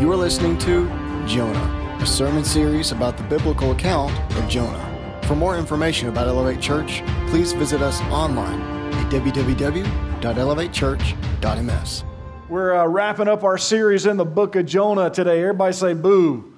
You are listening to Jonah, a sermon series about the biblical account of Jonah. For more information about Elevate Church, please visit us online at www.elevatechurch.ms. We're uh, wrapping up our series in the book of Jonah today. Everybody say boo.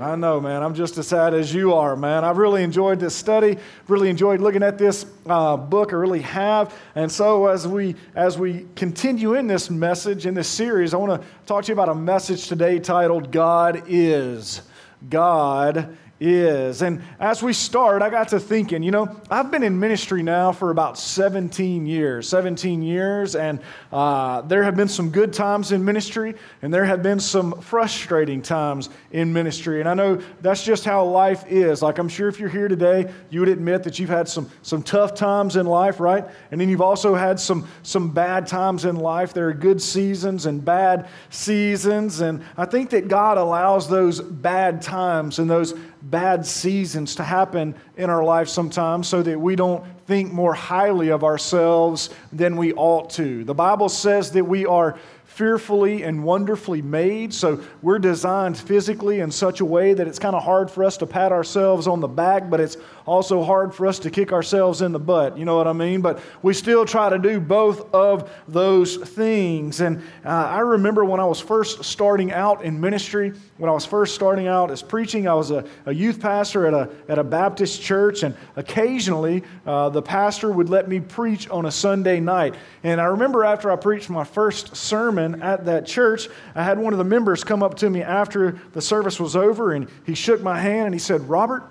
I know, man. I'm just as sad as you are, man. I've really enjoyed this study. Really enjoyed looking at this uh, book. I really have. And so, as we as we continue in this message in this series, I want to talk to you about a message today titled "God is." God is. And as we start, I got to thinking, you know, I've been in ministry now for about 17 years, 17 years, and uh, there have been some good times in ministry, and there have been some frustrating times in ministry. And I know that's just how life is. Like, I'm sure if you're here today, you would admit that you've had some, some tough times in life, right? And then you've also had some, some bad times in life. There are good seasons and bad seasons. And I think that God allows those bad times and those bad seasons to happen in our life sometimes so that we don't think more highly of ourselves than we ought to. The Bible says that we are fearfully and wonderfully made. So we're designed physically in such a way that it's kind of hard for us to pat ourselves on the back, but it's also hard for us to kick ourselves in the butt. You know what I mean? But we still try to do both of those things. And uh, I remember when I was first starting out in ministry, when I was first starting out as preaching, I was a, a youth pastor at a, at a Baptist church, and occasionally uh, the pastor would let me preach on a Sunday night. And I remember after I preached my first sermon at that church, I had one of the members come up to me after the service was over, and he shook my hand and he said, Robert,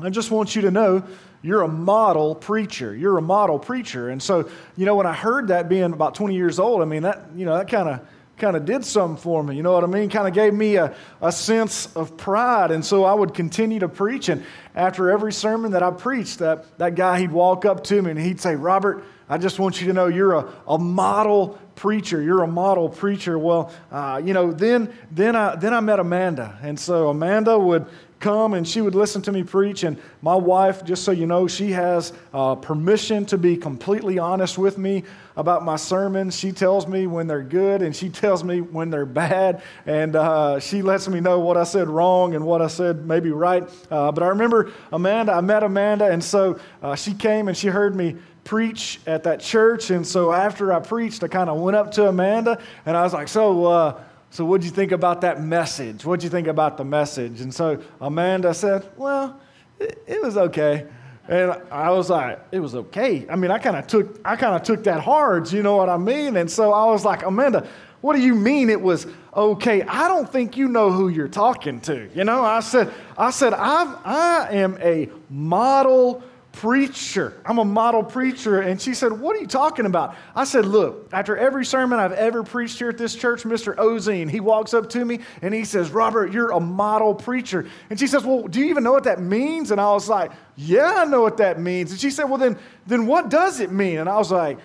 I just want you to know you're a model preacher. You're a model preacher. And so, you know, when I heard that being about 20 years old, I mean, that, you know, that kind of kind of did something for me. You know what I mean? Kind of gave me a, a sense of pride. And so I would continue to preach. And after every sermon that I preached, that, that guy, he'd walk up to me and he'd say, Robert, I just want you to know you're a, a model preacher. You're a model preacher. Well, uh, you know, then, then, I, then I met Amanda. And so Amanda would come and she would listen to me preach. And my wife, just so you know, she has uh, permission to be completely honest with me about my sermons. She tells me when they're good and she tells me when they're bad. And uh, she lets me know what I said wrong and what I said maybe right. Uh, but I remember Amanda, I met Amanda, and so uh, she came and she heard me preach at that church. And so after I preached, I kind of went up to Amanda and I was like, So, uh, so, what'd you think about that message? What'd you think about the message? And so Amanda said, Well, it, it was okay. And I was like, it was okay. I mean, I kind of took, I kind of took that hard. You know what I mean? And so I was like, Amanda, what do you mean it was okay? I don't think you know who you're talking to. You know, I said, I said, I've, I am a model preacher. I'm a model preacher. And she said, What are you talking about? I said, Look, after every sermon I've ever preached here at this church, Mr. Ozine, he walks up to me and he says, Robert, you're a model preacher. And she says, Well, do you even know what that means? And I was like, Yeah, I know what that means. And she said, Well, then, then what does it mean? And I was like,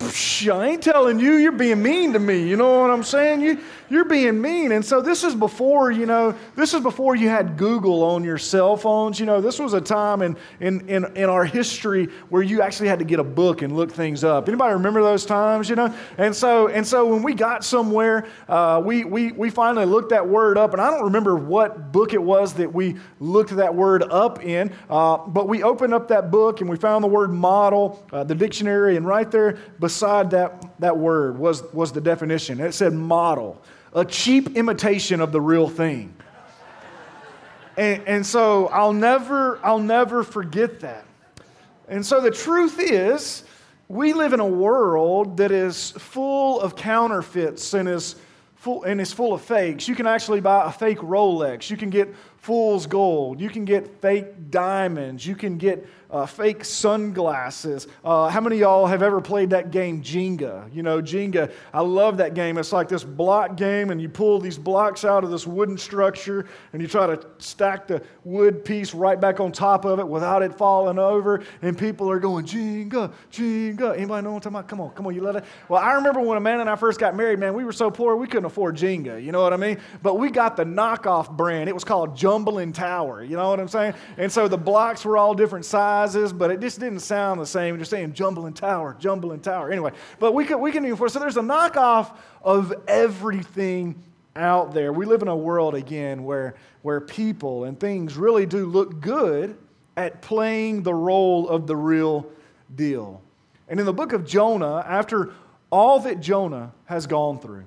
I ain't telling you, you're being mean to me. You know what I'm saying? You, you're being mean. And so this is before, you know, this is before you had Google on your cell phones. You know, this was a time in, in, in, in our history where you actually had to get a book and look things up. Anybody remember those times, you know? And so, and so when we got somewhere, uh, we, we, we finally looked that word up. And I don't remember what book it was that we looked that word up in, uh, but we opened up that book and we found the word model, uh, the dictionary, and right there beside that, that word was, was the definition. It said model, a cheap imitation of the real thing. And, and so I'll never, I'll never forget that. And so the truth is, we live in a world that is full of counterfeits and is full, and is full of fakes. You can actually buy a fake Rolex. You can get fool's gold. You can get fake diamonds. You can get uh, fake sunglasses. Uh, how many y'all have ever played that game, Jenga? You know, Jenga, I love that game. It's like this block game, and you pull these blocks out of this wooden structure, and you try to stack the wood piece right back on top of it without it falling over, and people are going, Jenga, Jenga. Anybody know what I'm talking about? Come on, come on, you let it. Well, I remember when Amanda and I first got married, man, we were so poor, we couldn't afford Jenga. You know what I mean? But we got the knockoff brand. It was called Jumbling Tower. You know what I'm saying? And so the blocks were all different sizes sizes, but it just didn't sound the same. Just saying jumbling tower, jumbling tower. Anyway, but we can, we can even, so there's a knockoff of everything out there. We live in a world, again, where, where people and things really do look good at playing the role of the real deal. And in the book of Jonah, after all that Jonah has gone through,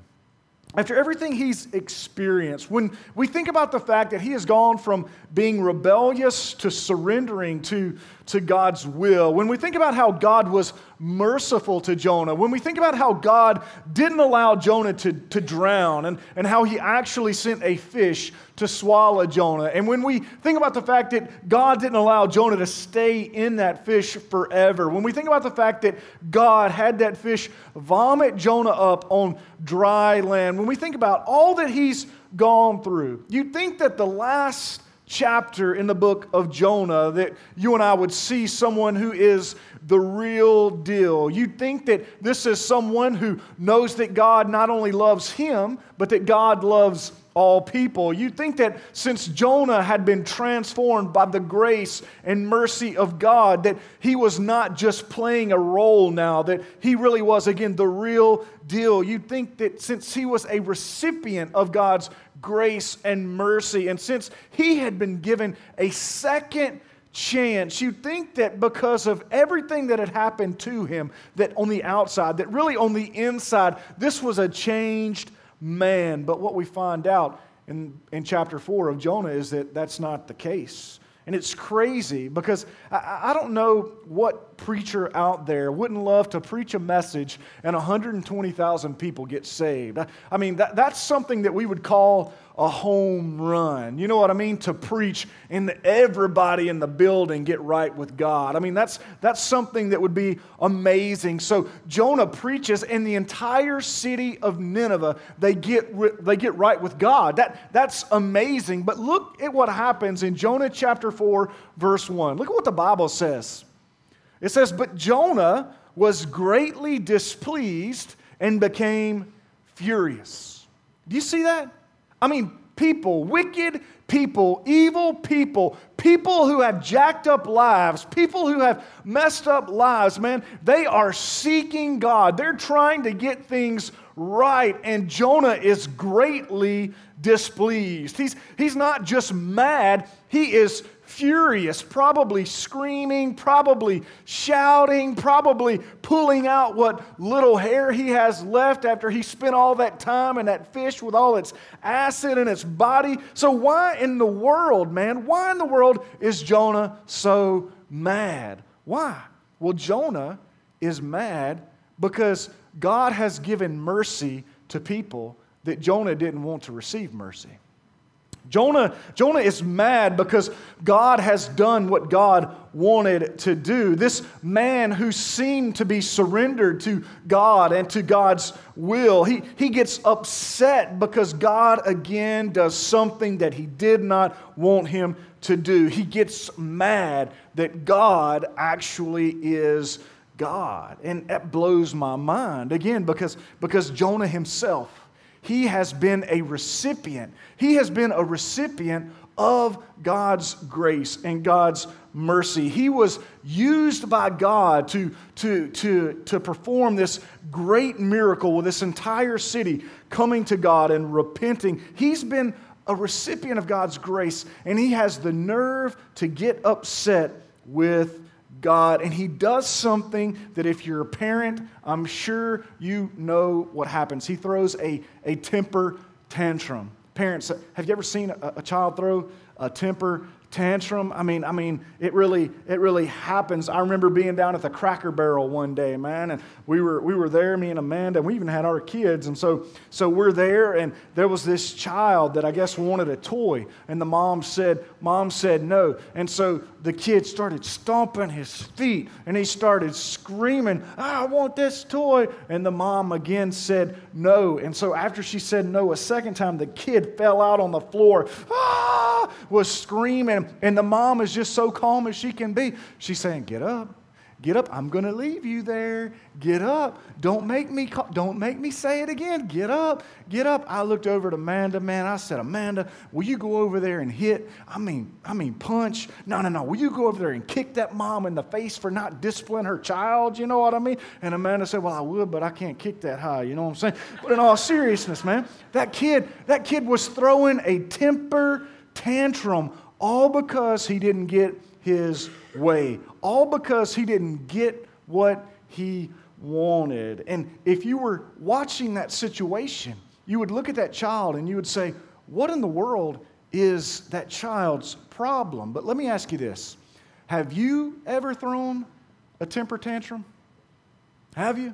after everything he's experienced, when we think about the fact that he has gone from being rebellious to surrendering to, to God's will, when we think about how God was merciful to Jonah, when we think about how God didn't allow Jonah to, to drown and, and how he actually sent a fish to swallow Jonah, and when we think about the fact that God didn't allow Jonah to stay in that fish forever, when we think about the fact that God had that fish vomit Jonah up on dry land, when we think about all that he's gone through, you'd think that the last chapter in the book of Jonah that you and I would see someone who is the real deal. You'd think that this is someone who knows that God not only loves him, but that God loves all people. You'd think that since Jonah had been transformed by the grace and mercy of God, that he was not just playing a role now, that he really was, again, the real deal. You'd think that since he was a recipient of God's grace and mercy. And since he had been given a second chance, you'd think that because of everything that had happened to him, that on the outside, that really on the inside, this was a changed man. But what we find out in, in chapter 4 of Jonah is that that's not the case. And it's crazy because I, I, don't know what preacher out there wouldn't love to preach a message and 120,000 people get saved. I, I mean, that, that's something that we would call a home run. You know what I mean? To preach and everybody in the building get right with God. I mean, that's, that's something that would be amazing. So Jonah preaches, and the entire city of Nineveh, they get, they get right with God. That, that's amazing. But look at what happens in Jonah chapter 4, verse 1. Look at what the Bible says. It says, But Jonah was greatly displeased and became furious. Do you see that? I mean, people, wicked people, evil people, people who have jacked up lives, people who have messed up lives, man, they are seeking God. They're trying to get things right. And Jonah is greatly displeased. He's, he's not just mad, he is furious, probably screaming, probably shouting, probably pulling out what little hair he has left after he spent all that time in that fish with all its acid in its body. So, why in the world, man, why in the world is Jonah so mad? Why? Well, Jonah is mad because God has given mercy to people that Jonah didn't want to receive mercy. Jonah, Jonah is mad because God has done what God wanted to do. This man who seemed to be surrendered to God and to God's will, he, he gets upset because God again does something that he did not want him to do. He gets mad that God actually is God. And that blows my mind again because, because Jonah himself he has been a recipient. He has been a recipient of God's grace and God's mercy. He was used by God to, to, to, to perform this great miracle with this entire city coming to God and repenting. He's been a recipient of God's grace, and he has the nerve to get upset with God, and He does something that if you're a parent, I'm sure you know what happens. He throws a, a temper tantrum. Parents, have you ever seen a, a child throw a temper tantrum. I mean, I mean, it really, it really happens. I remember being down at the Cracker Barrel one day, man, and we were we were there, me and Amanda, and we even had our kids, and so so we're there, and there was this child that I guess wanted a toy, and the mom said, mom said no, and so the kid started stomping his feet, and he started screaming, I want this toy, and the mom again said no, and so after she said no a second time, the kid fell out on the floor, ah, was screaming and, and the mom is just so calm as she can be. She's saying, Get up. Get up. I'm going to leave you there. Get up. Don't make me call, don't make me say it again. Get up. Get up. I looked over at Amanda, man. I said, "Amanda, will you go over there and hit? I mean, I mean punch. No, no, no. Will you go over there and kick that mom in the face for not disciplining her child? You know what I mean?" And Amanda said, "Well, I would, but I can't kick that high." You know what I'm saying? But in all seriousness, man, that kid, that kid was throwing a temper tantrum all because he didn't get his way, all because he didn't get what he wanted. And if you were watching that situation, you would look at that child and you would say, What in the world is that child's problem? But let me ask you this Have you ever thrown a temper tantrum? Have you?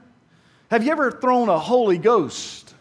Have you ever thrown a Holy Ghost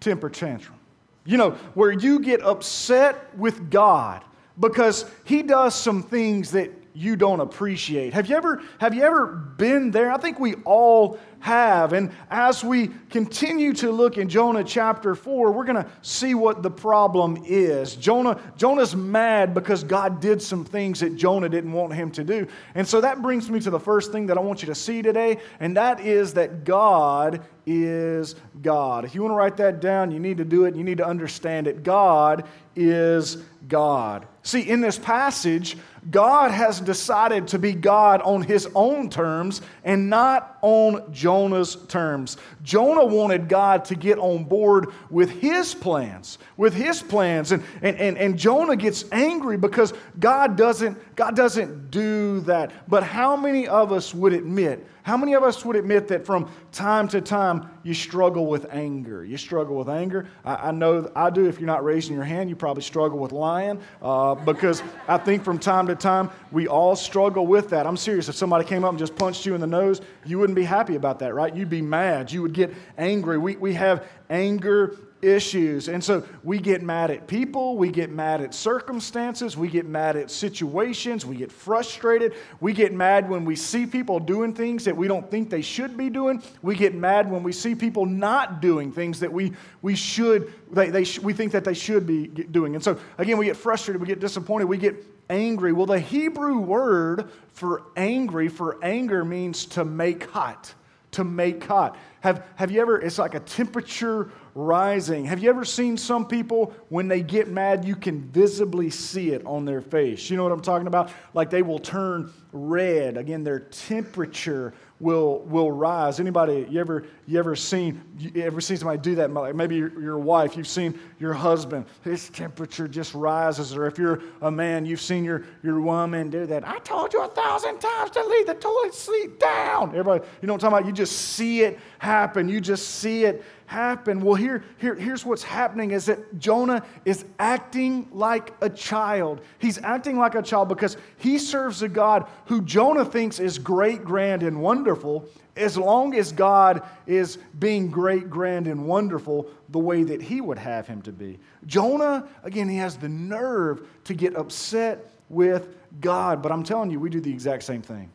temper tantrum? You know, where you get upset with God because He does some things that you don't appreciate. Have you ever have you ever been there? I think we all have. And as we continue to look in Jonah chapter 4, we're going to see what the problem is. Jonah Jonah's mad because God did some things that Jonah didn't want him to do. And so that brings me to the first thing that I want you to see today, and that is that God is God. If you want to write that down, you need to do it. You need to understand it. God is God. See, in this passage, God has decided to be God on his own terms and not on Jonah's terms. Jonah wanted God to get on board with his plans, with his plans. And, and, and, and Jonah gets angry because God doesn't, God doesn't do that. But how many of us would admit how many of us would admit that from time to time you struggle with anger? You struggle with anger. I, I know I do. If you're not raising your hand, you probably struggle with lying uh, because I think from time to time we all struggle with that. I'm serious. If somebody came up and just punched you in the nose, you wouldn't be happy about that, right? You'd be mad. You would get angry. We, we have anger issues. And so we get mad at people, we get mad at circumstances, we get mad at situations, we get frustrated, we get mad when we see people doing things that we don't think they should be doing, we get mad when we see people not doing things that we, we should, they, they sh- we think that they should be doing. And so again, we get frustrated, we get disappointed, we get angry. Well, the Hebrew word for angry, for anger, means to make hot. To make hot. Have, have you ever, it's like a temperature rising. Have you ever seen some people, when they get mad, you can visibly see it on their face? You know what I'm talking about? Like they will turn red. Again, their temperature will, will rise. Anybody, you ever, you ever seen, you ever seen somebody do that? Maybe your, your wife, you've seen your husband, his temperature just rises. Or if you're a man, you've seen your, your woman do that. I told you a thousand times to leave the toilet seat down. Everybody, you know what I'm talking about? You just see it happen. You just see it happen? Well, here, here, here's what's happening is that Jonah is acting like a child. He's acting like a child because he serves a God who Jonah thinks is great, grand, and wonderful, as long as God is being great, grand, and wonderful the way that he would have him to be. Jonah, again, he has the nerve to get upset with God, but I'm telling you, we do the exact same thing.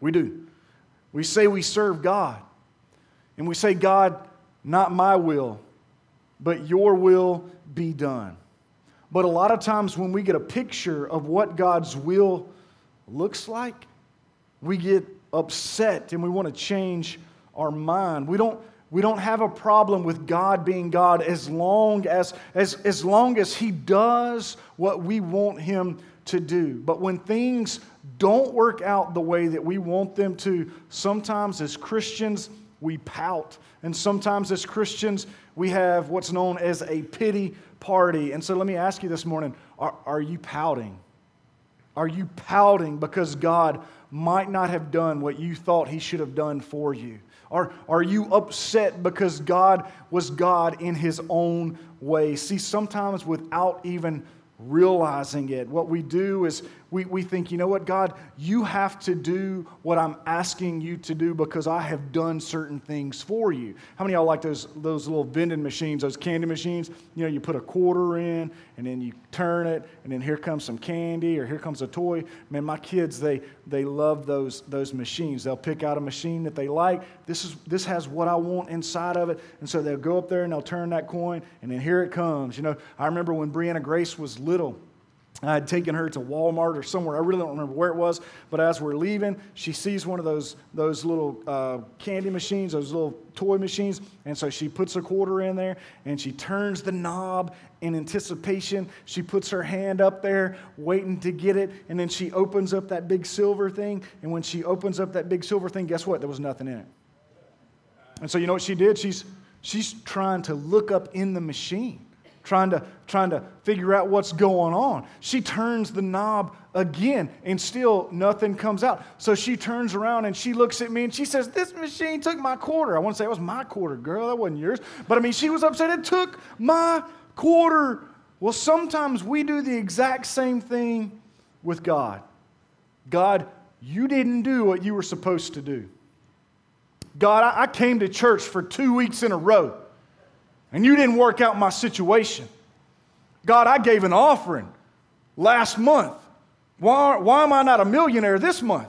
We do. We say we serve God. And we say, God, not my will, but your will be done. But a lot of times when we get a picture of what God's will looks like, we get upset and we want to change our mind. We don't, we don't have a problem with God being God as long as, as, as long as He does what we want Him to do. But when things don't work out the way that we want them to, sometimes as Christians, we pout. And sometimes as Christians, we have what's known as a pity party. And so let me ask you this morning are, are you pouting? Are you pouting because God might not have done what you thought He should have done for you? Are, are you upset because God was God in His own way? See, sometimes without even realizing it, what we do is we, we think, you know what, God, you have to do what I'm asking you to do because I have done certain things for you. How many of y'all like those, those little vending machines, those candy machines? You know, you put a quarter in and then you turn it and then here comes some candy or here comes a toy. Man, my kids, they, they love those, those machines. They'll pick out a machine that they like. This, is, this has what I want inside of it. And so they'll go up there and they'll turn that coin and then here it comes. You know, I remember when Brianna Grace was little, I had taken her to Walmart or somewhere. I really don't remember where it was. But as we're leaving, she sees one of those, those little uh, candy machines, those little toy machines. And so she puts a quarter in there and she turns the knob in anticipation. She puts her hand up there, waiting to get it. And then she opens up that big silver thing. And when she opens up that big silver thing, guess what? There was nothing in it. And so you know what she did? She's, she's trying to look up in the machine trying to, trying to figure out what's going on. She turns the knob again and still nothing comes out. So she turns around and she looks at me and she says, This machine took my quarter. I want to say it was my quarter, girl. That wasn't yours. But I mean, she was upset. It took my quarter. Well, sometimes we do the exact same thing with God. God, you didn't do what you were supposed to do. God, I came to church for two weeks in a row and you didn't work out my situation. God, I gave an offering last month. Why, why am I not a millionaire this month?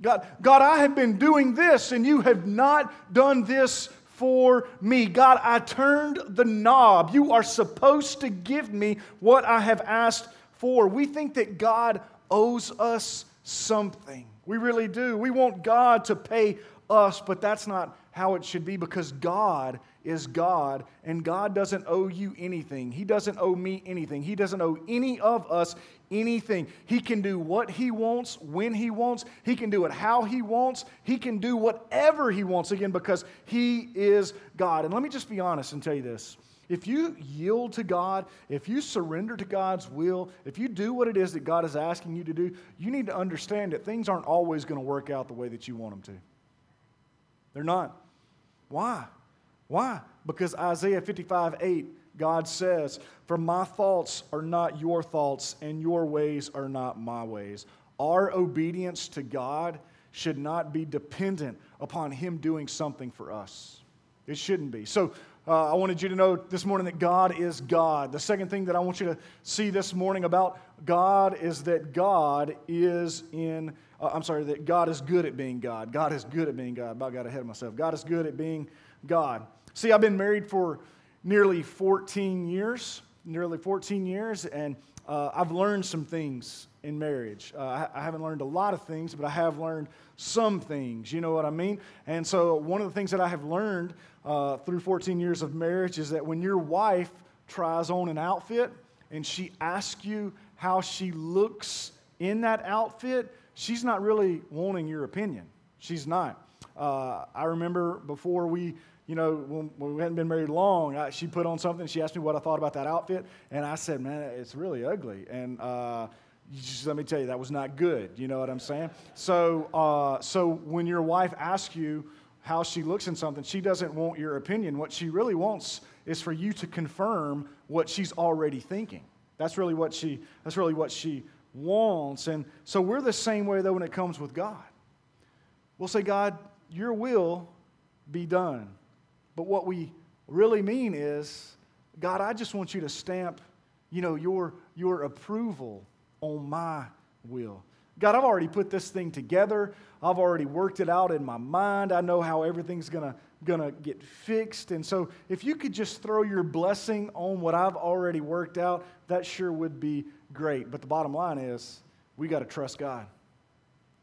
God, God, I have been doing this and you have not done this for me. God, I turned the knob. You are supposed to give me what I have asked for. We think that God owes us something. We really do. We want God to pay us, but that's not how it should be because God is God, and God doesn't owe you anything. He doesn't owe me anything. He doesn't owe any of us anything. He can do what He wants, when He wants. He can do it how He wants. He can do whatever He wants, again, because He is God. And let me just be honest and tell you this. If you yield to God, if you surrender to God's will, if you do what it is that God is asking you to do, you need to understand that things aren't always going to work out the way that you want them to. They're not. Why? Why? Because Isaiah 55 8, God says, For my thoughts are not your thoughts, and your ways are not my ways. Our obedience to God should not be dependent upon Him doing something for us. It shouldn't be. So, uh, I wanted you to know this morning that God is God. The second thing that I want you to see this morning about God is that God is in, uh, I'm sorry, that God is good at being God. God is good at being God. About got ahead of myself. God is good at being God. See, I've been married for nearly 14 years, nearly 14 years, and uh, I've learned some things in marriage. Uh, I, I, haven't learned a lot of things, but I have learned some things. You know what I mean? And so, one of the things that I have learned uh, through 14 years of marriage is that when your wife tries on an outfit and she asks you how she looks in that outfit, she's not really wanting your opinion. She's not. Uh, I remember before we you know, when, we hadn't been married long, I, she put on something. She asked me what I thought about that outfit, and I said, "Man, it's really ugly." And uh, just let me tell you, that was not good. You know what I'm saying? So, uh, so when your wife asks you how she looks in something, she doesn't want your opinion. What she really wants is for you to confirm what she's already thinking. That's really what she. That's really what she wants. And so we're the same way though when it comes with God. We'll say, God, Your will be done. But what we really mean is, God, I just want you to stamp, you know, your, your approval on my will. God, I've already put this thing together. I've already worked it out in my mind. I know how everything's going to gonna get fixed. And so, if you could just throw your blessing on what I've already worked out, that sure would be great. But the bottom line is, we got to trust God.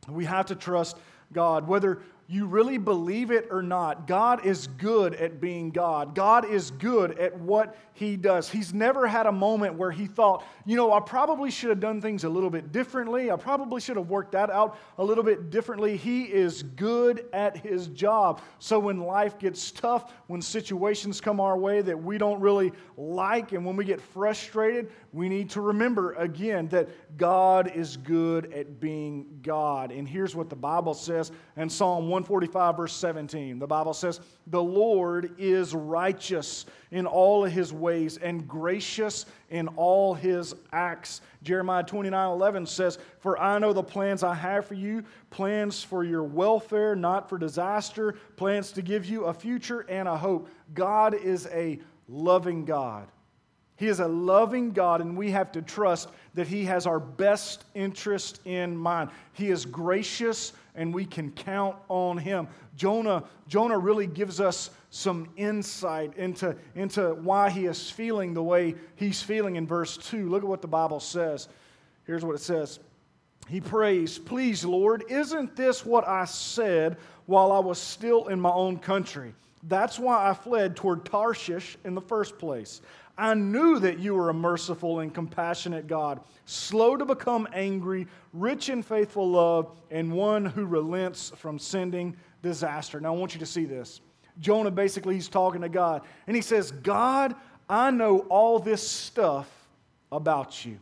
We have to trust God. Whether you really believe it or not, God is good at being God. God is good at what He does. He's never had a moment where He thought, you know, I probably should have done things a little bit differently. I probably should have worked that out a little bit differently. He is good at His job. So when life gets tough, when situations come our way that we don't really like, and when we get frustrated, we need to remember again that God is good at being God. And here's what the Bible says in Psalm 1. 145, verse 17. The Bible says, The Lord is righteous in all of his ways and gracious in all his acts. Jeremiah 29 11 says, For I know the plans I have for you, plans for your welfare, not for disaster, plans to give you a future and a hope. God is a loving God. He is a loving God, and we have to trust that He has our best interest in mind. He is gracious and we can count on him. Jonah, Jonah really gives us some insight into, into why he is feeling the way he's feeling in verse 2. Look at what the Bible says. Here's what it says. He prays, Please, Lord, isn't this what I said while I was still in my own country? That's why I fled toward Tarshish in the first place. I knew that you were a merciful and compassionate God, slow to become angry, rich in faithful love, and one who relents from sending disaster. Now, I want you to see this. Jonah basically, he's talking to God, and he says, God, I know all this stuff about you.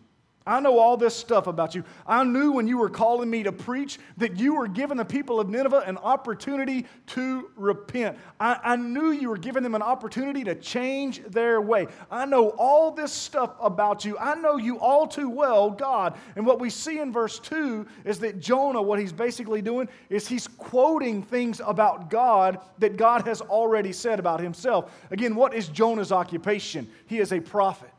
I know all this stuff about you. I knew when you were calling me to preach that you were giving the people of Nineveh an opportunity to repent. I, I, knew you were giving them an opportunity to change their way. I know all this stuff about you. I know you all too well, God. And what we see in verse 2 is that Jonah, what he's basically doing is he's quoting things about God that God has already said about himself. Again, what is Jonah's occupation? He is a prophet.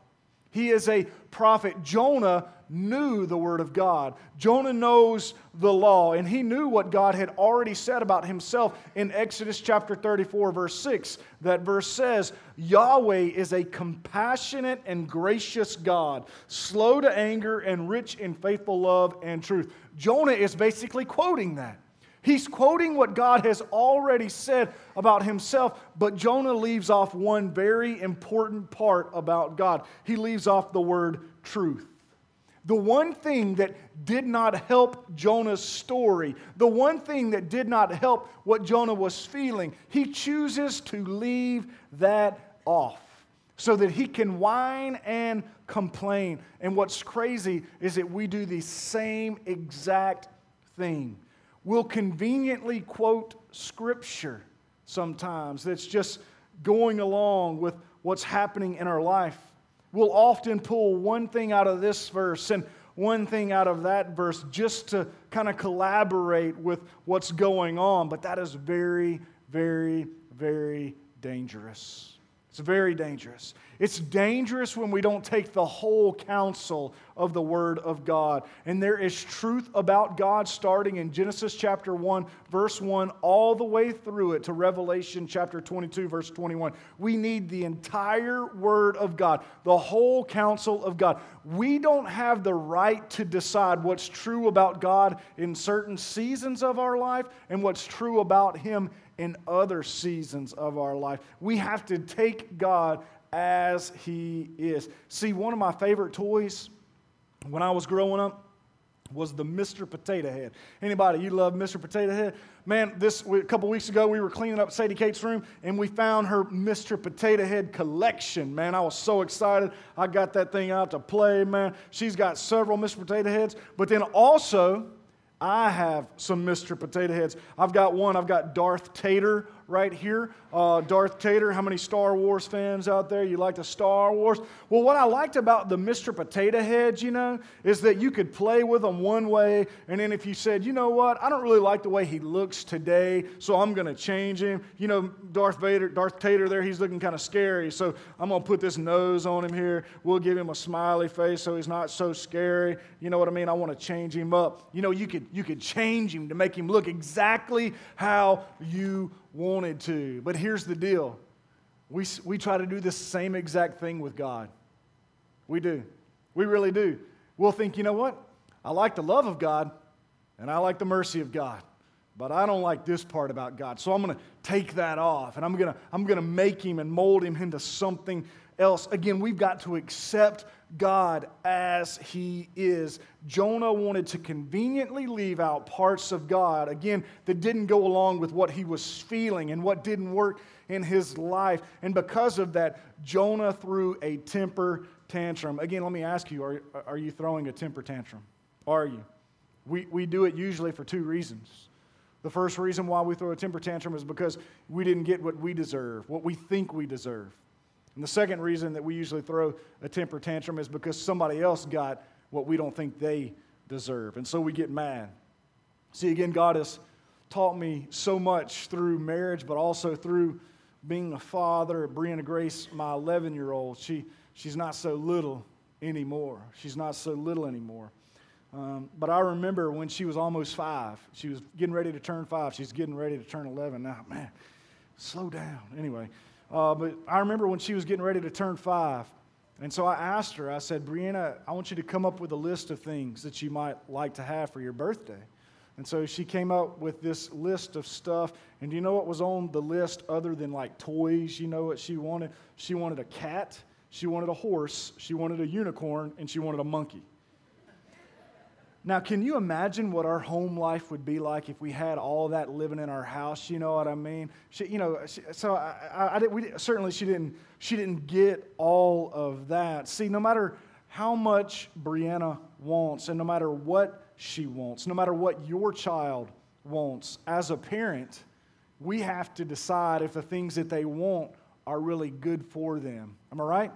He is a prophet. Jonah knew the word of God. Jonah knows the law, and he knew what God had already said about himself in Exodus chapter 34, verse 6. That verse says, Yahweh is a compassionate and gracious God, slow to anger and rich in faithful love and truth. Jonah is basically quoting that. He's quoting what God has already said about himself, but Jonah leaves off one very important part about God. He leaves off the word truth. The one thing that did not help Jonah's story, the one thing that did not help what Jonah was feeling, he chooses to leave that off so that he can whine and complain. And what's crazy is that we do the same exact thing we'll conveniently quote scripture sometimes that's just going along with what's happening in our life. We'll often pull one thing out of this verse and one thing out of that verse just to kind of collaborate with what's going on, but that is very, very, very dangerous. It's very dangerous. It's dangerous when we don't take the whole counsel of the Word of God. And there is truth about God starting in Genesis chapter 1, verse 1, all the way through it to Revelation chapter 22, verse 21. We need the entire Word of God, the whole counsel of God. We don't have the right to decide what's true about God in certain seasons of our life and what's true about Him in other seasons of our life. We have to take God as He is. See, one of my favorite toys when I was growing up was the Mr. Potato Head. Anybody, you love Mr. Potato Head? Man, this a couple weeks ago we were cleaning up Sadie Kate's room and we found her Mr. Potato Head collection. Man, I was so excited. I got that thing out to play, man. She's got several Mr. Potato Heads, but then also I have some Mr. Potato Heads. I've got one, I've got Darth Tater right here. Uh, Darth Tater, how many Star Wars fans out there? You like the Star Wars? Well, what I liked about the Mr. Potato Heads, you know, is that you could play with them one way, and then if you said, you know what, I don't really like the way he looks today, so I'm going to change him. You know, Darth Vader, Darth Tater there, he's looking kind of scary, so I'm going to put this nose on him here. We'll give him a smiley face so he's not so scary. You know what I mean? I want to change him up. You know, you could you could change him to make him look exactly how you wanted to. But here's the deal we, we try to do the same exact thing with God. We do. We really do. We'll think, you know what? I like the love of God and I like the mercy of God, but I don't like this part about God. So I'm going to take that off and I'm going to I'm going to make him and mold him into something else. Again, we've got to accept God as He is. Jonah wanted to conveniently leave out parts of God, again, that didn't go along with what he was feeling and what didn't work in his life. And because of that, Jonah threw a temper tantrum. Again, let me ask you are, are you throwing a temper tantrum? Are you? We, we do it usually for two reasons. The first reason why we throw a temper tantrum is because we didn't get what we deserve, what we think we deserve. And the second reason that we usually throw a temper tantrum is because somebody else got what we don't think they deserve. And so we get mad. See, again, God has taught me so much through marriage, but also through being a father. Brianna Grace, my 11 year old, she, she's not so little anymore. She's not so little anymore. Um, but I remember when she was almost five, she was getting ready to turn five. She's getting ready to turn 11 now. Man, slow down. Anyway, uh, but I remember when she was getting ready to turn five. And so I asked her, I said, Brianna, I want you to come up with a list of things that you might like to have for your birthday. And so she came up with this list of stuff. And do you know what was on the list other than like toys? You know what she wanted? She wanted a cat, she wanted a horse, she wanted a unicorn, and she wanted a monkey. Now, can you imagine what our home life would be like if we had all that living in our house? You know what I mean? She, you know, she, so I, I, I we, certainly she didn't, she didn't get all of that. See, no matter how much Brianna wants, and no matter what she wants, no matter what your child wants, as a parent, we have to decide if the things that they want are really good for them. Am I right?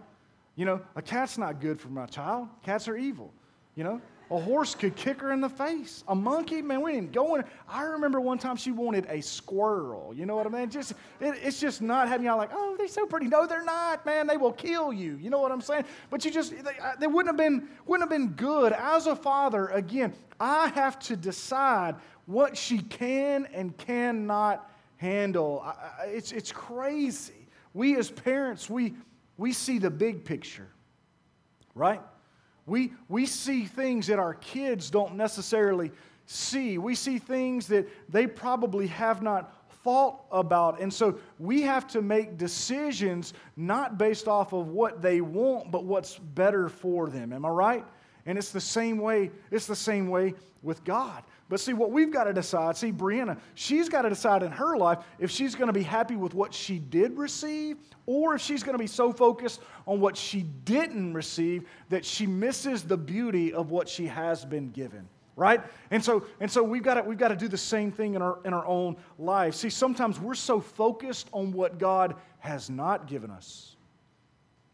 You know, a cat's not good for my child. Cats are evil. You know, a horse could kick her in the face. A monkey, man, we didn't go in. I remember one time she wanted a squirrel. You know what I mean? Just it, it's just not having y'all like, oh, they're so pretty. No, they're not, man. They will kill you. You know what I'm saying? But you just they, they wouldn't have been wouldn't have been good. As a father, again, I have to decide what she can and cannot handle. I, it's it's crazy. We as parents, we we see the big picture, right? We, we see things that our kids don't necessarily see. We see things that they probably have not thought about. And so we have to make decisions not based off of what they want, but what's better for them. Am I right? And it's the same way, it's the same way with God. But see, what we've got to decide, see, Brianna, she's got to decide in her life if she's going to be happy with what she did receive or if she's going to be so focused on what she didn't receive that she misses the beauty of what she has been given right and so and so we've got to we've got to do the same thing in our in our own life see sometimes we're so focused on what god has not given us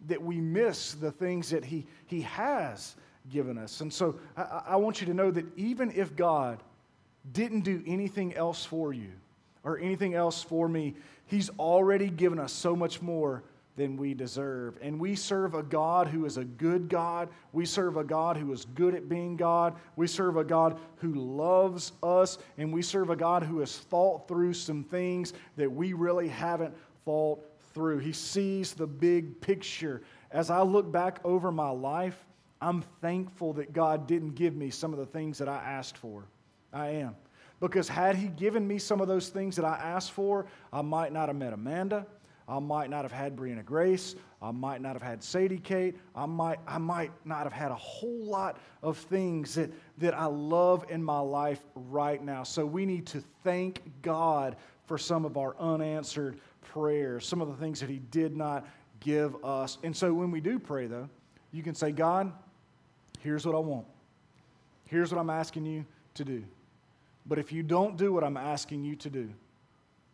that we miss the things that he he has given us. And so I, I want you to know that even if God didn't do anything else for you or anything else for me, He's already given us so much more than we deserve. And we serve a God who is a good God. We serve a God who is good at being God. We serve a God who loves us. And we serve a God who has thought through some things that we really haven't thought through. He sees the big picture. As I look back over my life, I'm thankful that God didn't give me some of the things that I asked for. I am. Because had He given me some of those things that I asked for, I might not have met Amanda. I might not have had Brianna Grace. I might not have had Sadie Kate. I might, I might not have had a whole lot of things that, that I love in my life right now. So we need to thank God for some of our unanswered prayers, some of the things that He did not give us. And so when we do pray, though, you can say, God, Here's what I want. Here's what I'm asking you to do. But if you don't do what I'm asking you to do,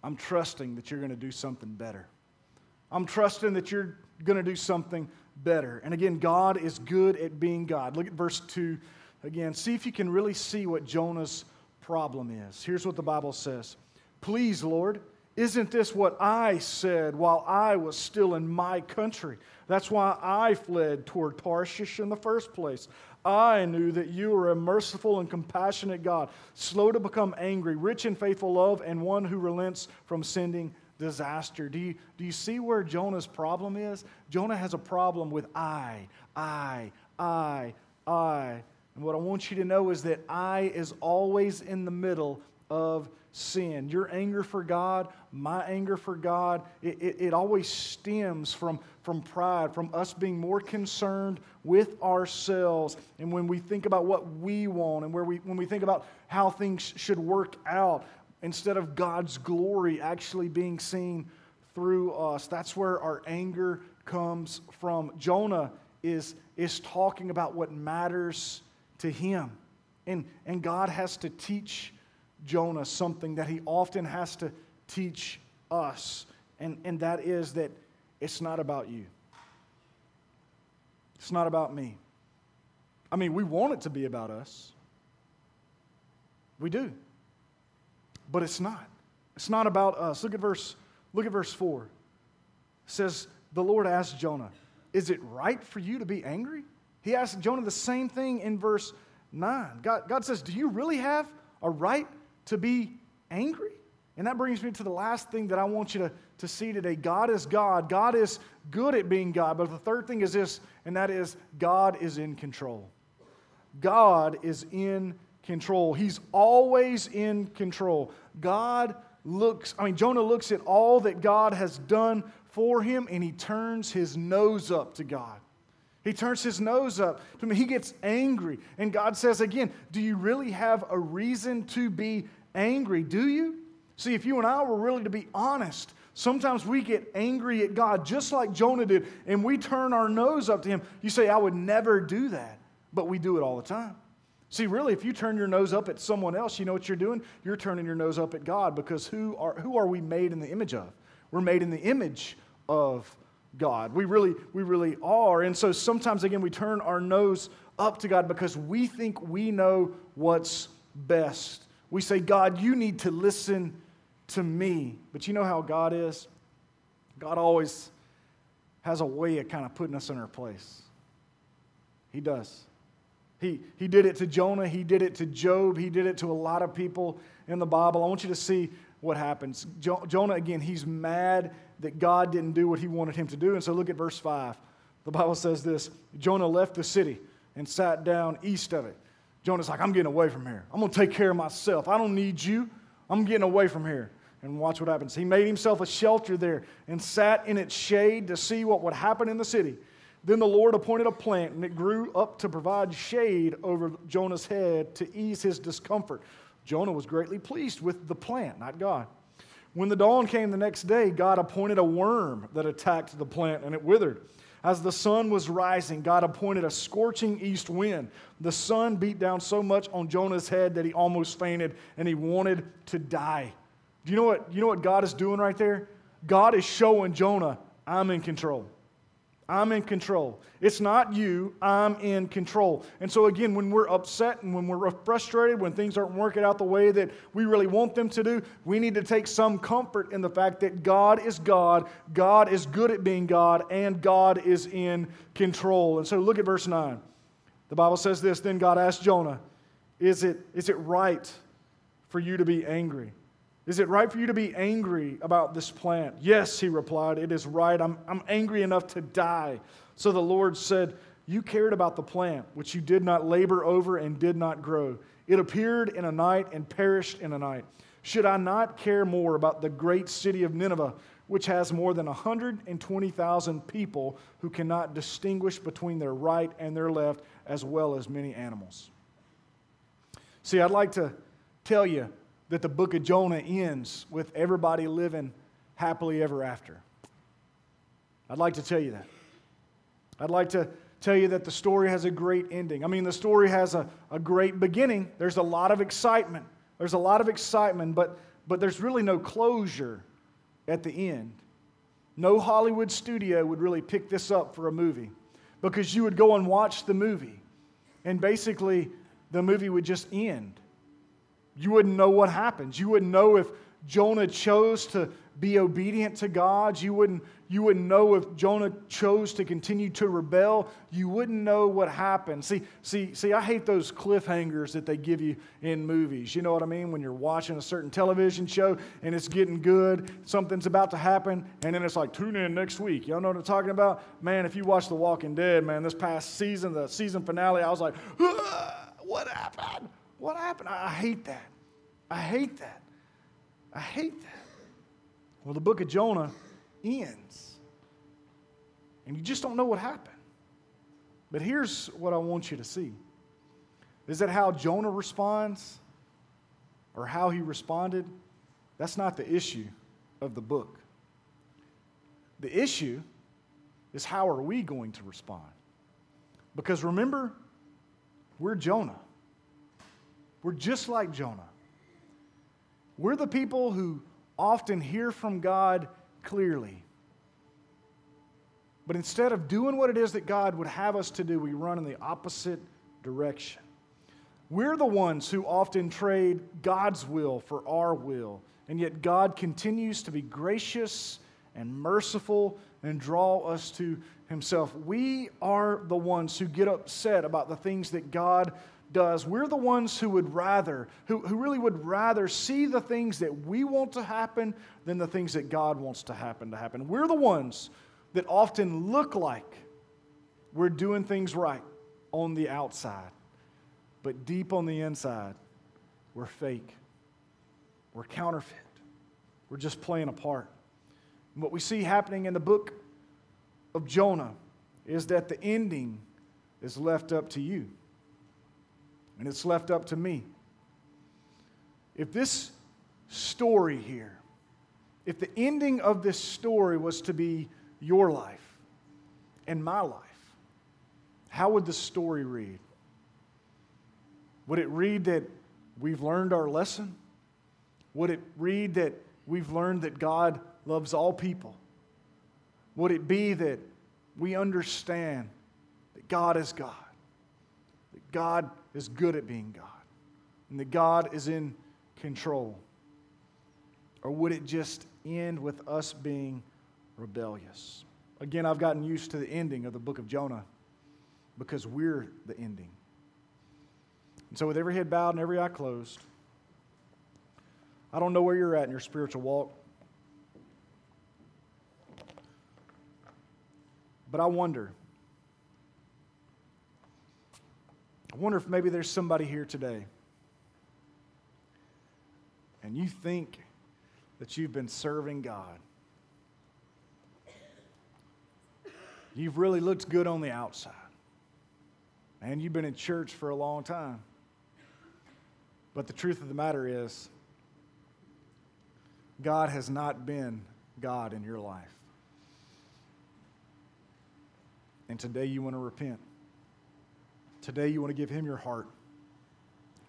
I'm trusting that you're going to do something better. I'm trusting that you're going to do something better. And again, God is good at being God. Look at verse 2 again. See if you can really see what Jonah's problem is. Here's what the Bible says Please, Lord, isn't this what I said while I was still in my country? That's why I fled toward Tarshish in the first place. I knew that you were a merciful and compassionate God, slow to become angry, rich in faithful love, and one who relents from sending disaster. Do you, do you see where Jonah's problem is? Jonah has a problem with I, I, I, I. And what I want you to know is that I is always in the middle of sin. Your anger for God, my anger for God, it, it, it, always stems from, from pride, from us being more concerned with ourselves. And when we think about what we want and where we, when we think about how things should work out, instead of God's glory actually being seen through us, that's where our anger comes from. Jonah is, is talking about what matters to him. And, and God has to teach Jonah something that he often has to teach us, and, and that is that it's not about you. It's not about me. I mean, we want it to be about us. We do. But it's not. It's not about us. Look at verse, look at verse 4. It says, The Lord asked Jonah, Is it right for you to be angry? He asked Jonah the same thing in verse 9. God, God says, Do you really have a right to be angry? And that brings me to the last thing that I want you to, to see today. God is God. God is good at being God. But the third thing is this, and that is God is in control. God is in control. He's always in control. God looks, I mean, Jonah looks at all that God has done for him and he turns his nose up to God. He turns his nose up to me. He gets angry. And God says again, Do you really have a reason to be angry? Do you? See, if you and I were really to be honest, sometimes we get angry at God just like Jonah did, and we turn our nose up to him. You say, I would never do that, but we do it all the time. See, really, if you turn your nose up at someone else, you know what you're doing? You're turning your nose up at God because who are, who are we made in the image of? We're made in the image of God. We really, we really are. And so sometimes, again, we turn our nose up to God because we think we know what's best. We say, God, you need to listen to me. But you know how God is? God always has a way of kind of putting us in our place. He does. He, he did it to Jonah, he did it to Job, he did it to a lot of people in the Bible. I want you to see what happens. Jo- Jonah, again, he's mad that God didn't do what he wanted him to do. And so look at verse 5. The Bible says this Jonah left the city and sat down east of it. Jonah's like, I'm getting away from here. I'm going to take care of myself. I don't need you. I'm getting away from here. And watch what happens. He made himself a shelter there and sat in its shade to see what would happen in the city. Then the Lord appointed a plant, and it grew up to provide shade over Jonah's head to ease his discomfort. Jonah was greatly pleased with the plant, not God. When the dawn came the next day, God appointed a worm that attacked the plant, and it withered. As the sun was rising, God appointed a scorching east wind. The sun beat down so much on Jonah's head that he almost fainted and he wanted to die. Do you know what, you know what God is doing right there? God is showing Jonah, I'm in control. I'm in control. It's not you, I'm in control. And so, again, when we're upset and when we're frustrated, when things aren't working out the way that we really want them to do, we need to take some comfort in the fact that God is God, God is good at being God, and God is in control. And so, look at verse 9. The Bible says this Then God asked Jonah, Is it, is it right for you to be angry? Is it right for you to be angry about this plant? Yes, he replied, It is right. I'm, I'm angry enough to die. So the Lord said, You cared about the plant, which you did not labor over and did not grow. It appeared in a night and perished in a night. Should I not care more about the great city of Nineveh, which has more than 120,000 people who cannot distinguish between their right and their left, as well as many animals? See, I'd like to tell you that the book of Jonah ends with everybody living happily ever after. I'd like to tell you that. I'd like to tell you that the story has a great ending. I mean, the story has a, a great beginning. There's a lot of excitement. There's a lot of excitement, but, but there's really no closure at the end. No Hollywood studio would really pick this up for a movie because you would go and watch the movie, and basically the movie would just end. You wouldn't know what happens. You wouldn't know if Jonah chose to be obedient to God. You wouldn't, you wouldn't know if Jonah chose to continue to rebel. You wouldn't know what happened. See, see, see, I hate those cliffhangers that they give you in movies. You know what I mean? When you're watching a certain television show and it's getting good, something's about to happen, and then it's like, tune in next week. Y'all know what I'm talking about? Man, if you watch The Walking Dead, man, this past season, the season finale, I was like, what happened? What happened? I hate that. I hate that. I hate that. Well, the book of Jonah ends, and you just don't know what happened. But here's what I want you to see is that how Jonah responds or how he responded? That's not the issue of the book. The issue is how are we going to respond? Because remember, we're Jonah. We're just like Jonah. We're the people who often hear from God clearly. But instead of doing what it is that God would have us to do, we run in the opposite direction. We're the ones who often trade God's will for our will, and yet God continues to be gracious and merciful and draw us to Himself. We are the ones who get upset about the things that God does. We're the ones who would rather, who, who really would rather see the things that we want to happen than the things that God wants to happen to happen. We're the ones that often look like we're doing things right on the outside, but deep on the inside, we're fake. We're counterfeit. We're just playing a part. And what we see happening in the book of Jonah is that the ending is left up to you, and it's left up to me. If this story here, if the ending of this story was to be your life and my life, how would the story read? Would it read that we've learned our lesson? Would it read that we've learned that God loves all people? Would it be that we understand that God is God, that God is good at being God, and that God is in control? Or would it just end with us being rebellious? Again, I've gotten used to the ending of the book of Jonah because we're the ending. And so, with every head bowed and every eye closed, I don't know where you're at in your spiritual walk, but I wonder. I wonder if maybe there's somebody here today and you think that you've been serving God. You've really looked good on the outside. And you've been in church for a long time. But the truth of the matter is, God has not been God in your life. And today you want to repent. Today you want to give Him your heart.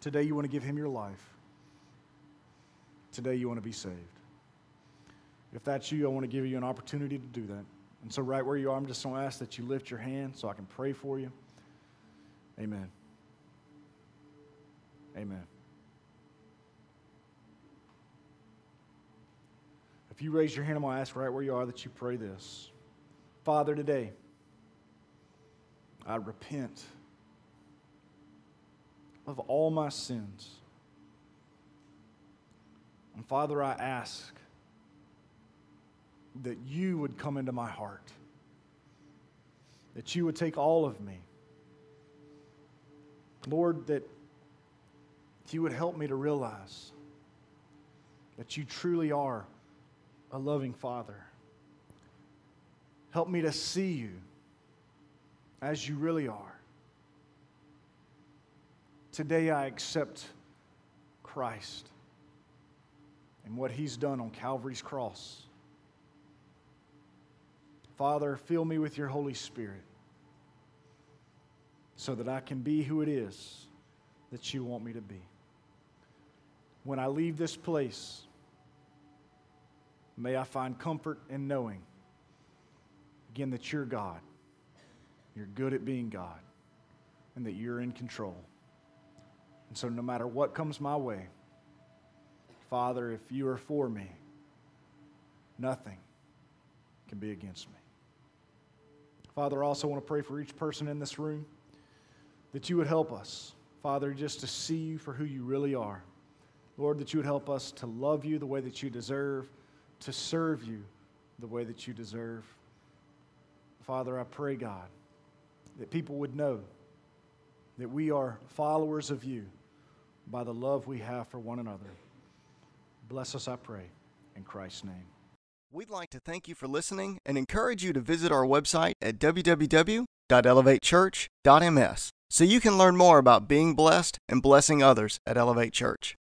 Today you want to give Him your life. Today you want to be saved. If that's you, I want to give you an opportunity to do that. And so, right where you are, I'm just going to ask that you lift your hand so I can pray for you. Amen. Amen. If you raise your hand, I'm going to ask right where you are that you pray this. Father, today, I repent of all my sins. And Father, I ask that you would come into my heart, that you would take all of me Lord, that you would help me to realize that you truly are a loving Father. Help me to see you as you really are. Today I accept Christ and what he's done on Calvary's cross. Father, fill me with your Holy Spirit so that I can be who it is that you want me to be. When I leave this place, may I find comfort in knowing, again, that you're God. You're good at being God, and that you're in control. And so, no matter what comes my way, Father, if you are for me, nothing can be against me. Father, I also want to pray for each person in this room that you would help us, Father, just to see you for who you really are. Lord, that you would help us to love you the way that you deserve, to serve you the way that you deserve. Father, I pray, God, that people would know that we are followers of you by the love we have for one another. Bless us, I pray, in Christ's name. We'd like to thank you for listening and encourage you to visit our website at www.elevatechurch.ms so you can learn more about being blessed and blessing others at Elevate Church.